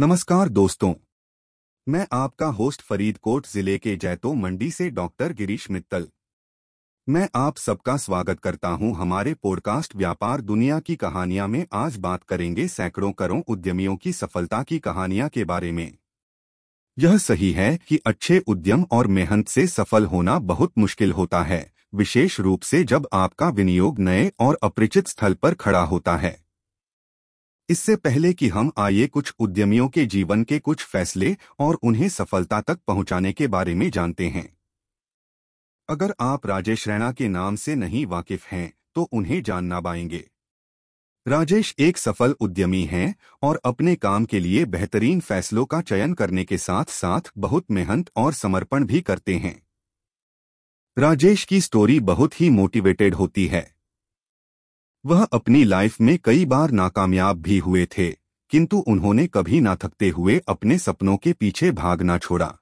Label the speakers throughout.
Speaker 1: नमस्कार दोस्तों। मैं आपका होस्ट फरीदकोट ज़िले के जैतो मंडी से डॉक्टर गिरीश मित्तल। मैं आप सबका स्वागत करता हूँ हमारे पॉडकास्ट व्यापार दुनिया की कहानियाँ में। आज बात करेंगे सैकड़ों करोड़ उद्यमियों की सफलता की कहानियाँ के बारे में। यह सही है कि अच्छे उद्यम और मेहनत से सफल होना बहुत मुश्किल होता है, विशेष रूप से जब आपका विनियोग नए और अपरिचित स्थल पर खड़ा होता है। इससे पहले कि हम आइए कुछ उद्यमियों के जीवन के कुछ फैसले और उन्हें सफलता तक पहुँचाने के बारे में जानते हैं। अगर आप राजेश रैना के नाम से नहीं वाकिफ हैं तो उन्हें जानना पाएँगे। राजेश एक सफल उद्यमी हैं और अपने काम के लिए बेहतरीन फैसलों का चयन करने के साथ साथ बहुत मेहनत और समर्पण भी करते हैं। राजेश की स्टोरी बहुत ही मोटिवेटेड होती है। वह अपनी लाइफ में कई बार नाकामयाब भी हुए थे, किंतु उन्होंने कभी ना थकते हुए अपने सपनों के पीछे भागना छोड़ा।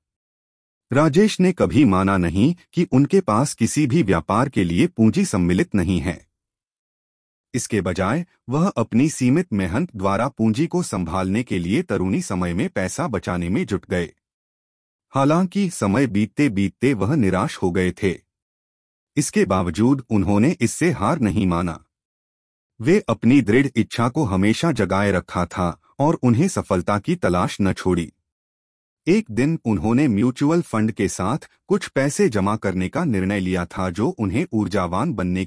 Speaker 1: राजेश ने कभी माना नहीं कि उनके पास किसी भी व्यापार के लिए पूंजी सम्मिलित नहीं है। इसके बजाय, वह अपनी सीमित मेहनत द्वारा पूंजी को संभालने के लिए तरुणी समय में पैसा बचाने में जुट गए। हालाँकि समय बीतते बीतते वह निराश हो गए थे। इसके बावजूद उन्होंने इससे हार नहीं माना। वे अपनी दृढ़ इच्छा को हमेशा जगाए रखा था और उन्हें सफलता की तलाश न छोड़ी। एक दिन उन्होंने म्यूचुअल फंड के साथ कुछ पैसे जमा करने का निर्णय लिया था जो उन्हें ऊर्जावान बनने